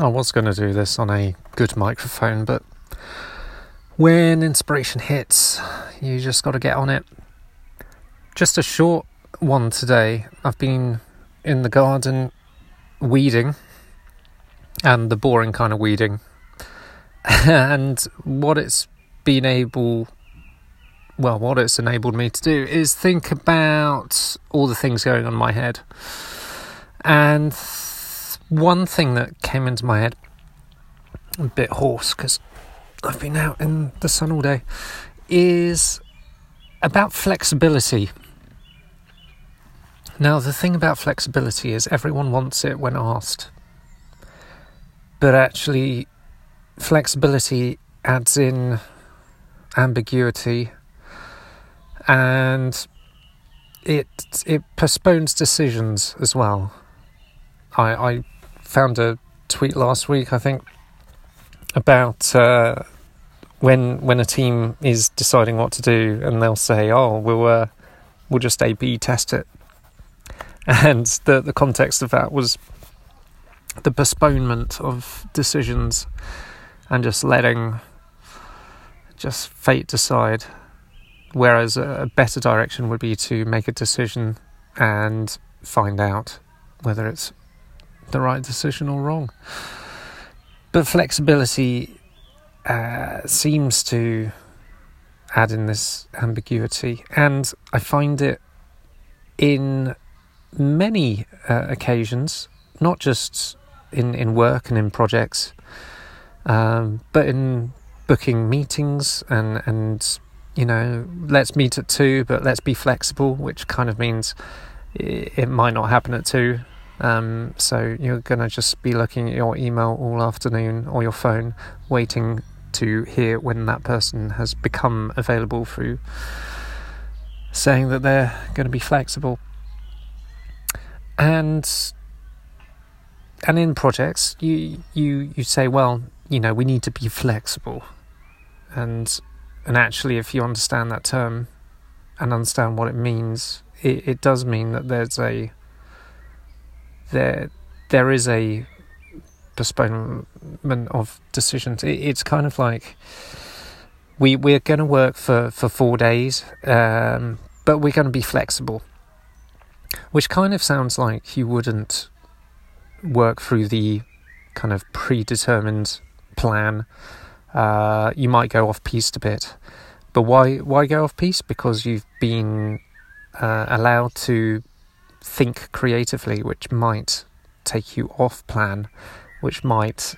I was going to do this on a good microphone, but when inspiration hits, you just got to get on it. Just a short one today. I've been in the garden weeding, and the boring kind of weeding. and what it's been able, well, what it's enabled me to do is think about all the things going on in my head. And one thing that came into my head, a bit hoarse because I've been out in the sun all day, is about flexibility. Now, the thing about flexibility is everyone wants it when asked. But actually, flexibility adds in ambiguity and it it postpones decisions as well. I, I found a tweet last week, I think, about uh, when when a team is deciding what to do, and they'll say, "Oh, we'll uh, we'll just A/B test it," and the the context of that was the postponement of decisions and just letting just fate decide. Whereas a better direction would be to make a decision and find out whether it's the right decision or wrong. But flexibility uh, seems to add in this ambiguity, and I find it in many uh, occasions, not just in, in work and in projects, um, but in booking meetings and and you know let's meet at two, but let's be flexible, which kind of means it, it might not happen at two um, so you're going to just be looking at your email all afternoon or your phone, waiting to hear when that person has become available through saying that they're going to be flexible. And and in projects, you you you say, well, you know, we need to be flexible, and and actually, if you understand that term and understand what it means, it, it does mean that there's a there there is a postponement of decisions. It, it's kind of like we we're going to work for for four days, um, but we're going to be flexible, which kind of sounds like you wouldn't work through the kind of predetermined plan. Uh, you might go off piste a bit, but why why go off piste? Because you've been uh, allowed to think creatively, which might take you off plan, which might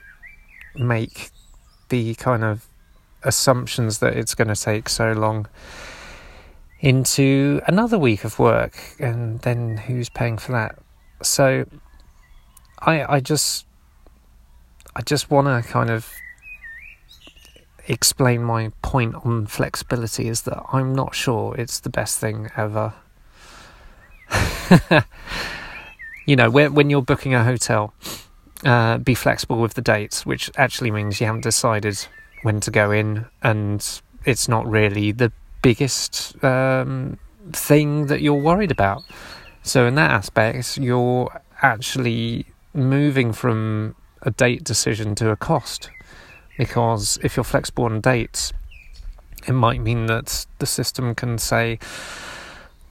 make the kind of assumptions that it's going to take so long into another week of work, and then who's paying for that? So, I I just I just want to kind of explain my point on flexibility is that I'm not sure it's the best thing ever. you know, when, when you're booking a hotel, uh, be flexible with the dates, which actually means you haven't decided when to go in, and it's not really the biggest um, thing that you're worried about. So, in that aspect, you're actually moving from a date decision to a cost. Because if you're flexible on dates, it might mean that the system can say,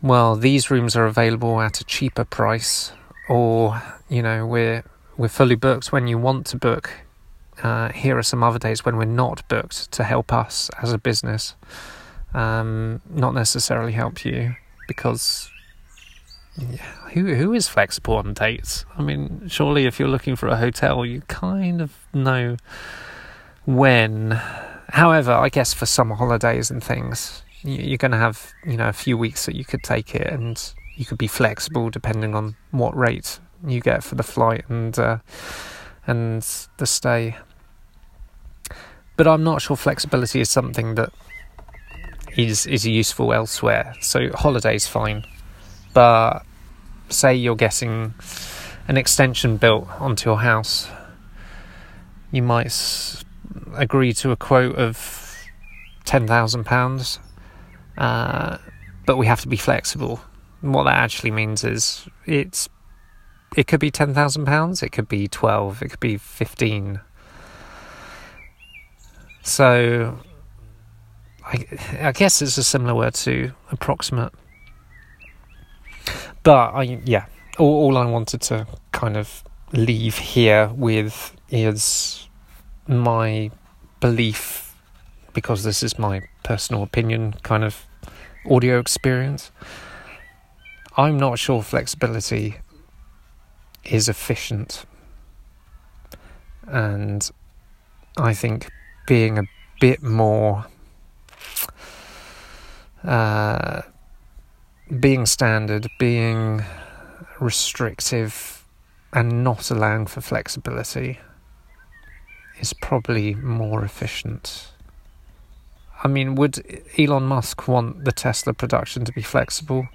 well, these rooms are available at a cheaper price, or you know, we're we're fully booked when you want to book. Uh, here are some other days when we're not booked to help us as a business, um, not necessarily help you because yeah, who who is flexible on dates? I mean, surely if you're looking for a hotel, you kind of know when. However, I guess for summer holidays and things, you're going to have you know a few weeks that you could take it, and you could be flexible depending on what rate you get for the flight and uh, and the stay. But I'm not sure flexibility is something that is is useful elsewhere. So holidays fine, but say you're getting an extension built onto your house, you might agree to a quote of ten thousand pounds uh, but we have to be flexible. And what that actually means is it's it could be ten thousand pounds, it could be twelve, it could be fifteen. So, I, I guess it's a similar word to approximate. But I, yeah, all, all I wanted to kind of leave here with is my belief, because this is my personal opinion, kind of audio experience. I'm not sure flexibility is efficient. And I think being a bit more uh, being standard, being restrictive, and not allowing for flexibility is probably more efficient. I mean, would Elon Musk want the Tesla production to be flexible?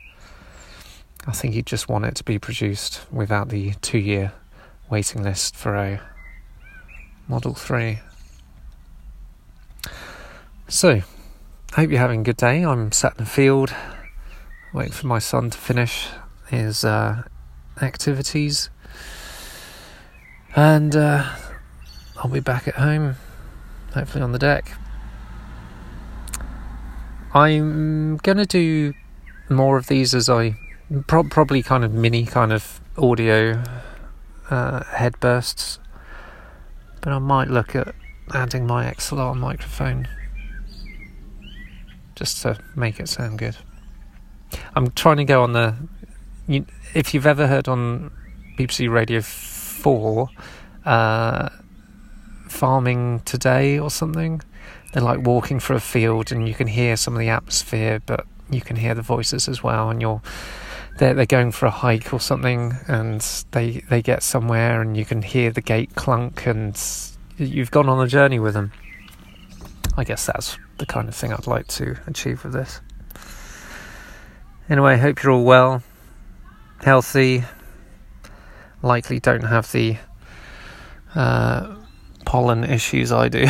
I think he'd just want it to be produced without the two year waiting list for a Model 3. So, I hope you're having a good day. I'm sat in the field, waiting for my son to finish his uh, activities. And uh, I'll be back at home, hopefully on the deck. I'm going to do more of these as I pro- probably kind of mini kind of audio uh, head bursts, but I might look at adding my XLR microphone just to make it sound good. I'm trying to go on the. You, if you've ever heard on BBC Radio 4, uh, Farming Today or something, they're like walking through a field and you can hear some of the atmosphere, but you can hear the voices as well, and you're they're they're going for a hike or something, and they they get somewhere, and you can hear the gate clunk, and you've gone on a journey with them. I guess that's the kind of thing I'd like to achieve with this. Anyway, hope you're all well, healthy. Likely don't have the uh, pollen issues I do,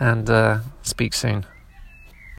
and uh, speak soon.